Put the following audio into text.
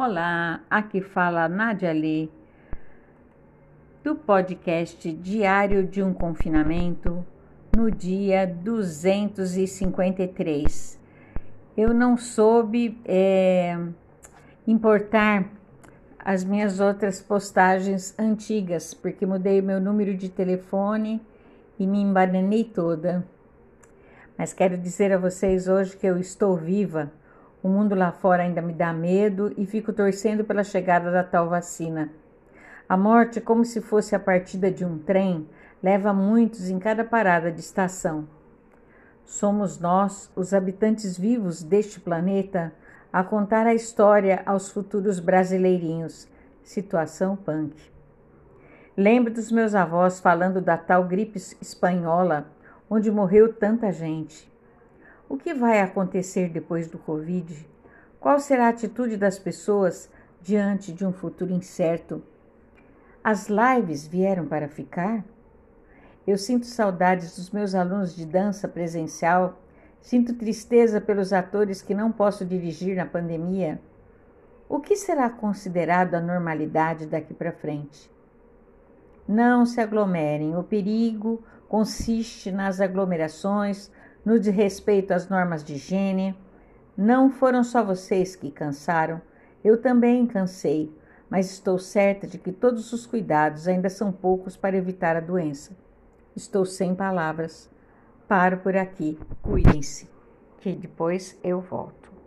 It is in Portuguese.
Olá, aqui fala Nadia Lee, do podcast Diário de um Confinamento, no dia 253. Eu não soube é, importar as minhas outras postagens antigas, porque mudei meu número de telefone e me embananei toda. Mas quero dizer a vocês hoje que eu estou viva o mundo lá fora ainda me dá medo e fico torcendo pela chegada da tal vacina. A morte, como se fosse a partida de um trem, leva muitos em cada parada de estação. Somos nós, os habitantes vivos deste planeta, a contar a história aos futuros brasileirinhos. Situação punk. Lembro dos meus avós falando da tal gripe espanhola, onde morreu tanta gente. O que vai acontecer depois do Covid? Qual será a atitude das pessoas diante de um futuro incerto? As lives vieram para ficar? Eu sinto saudades dos meus alunos de dança presencial, sinto tristeza pelos atores que não posso dirigir na pandemia. O que será considerado a normalidade daqui para frente? Não se aglomerem. O perigo consiste nas aglomerações, no de respeito às normas de higiene. Não foram só vocês que cansaram, eu também cansei, mas estou certa de que todos os cuidados ainda são poucos para evitar a doença. Estou sem palavras. Paro por aqui. Cuidem-se, que depois eu volto.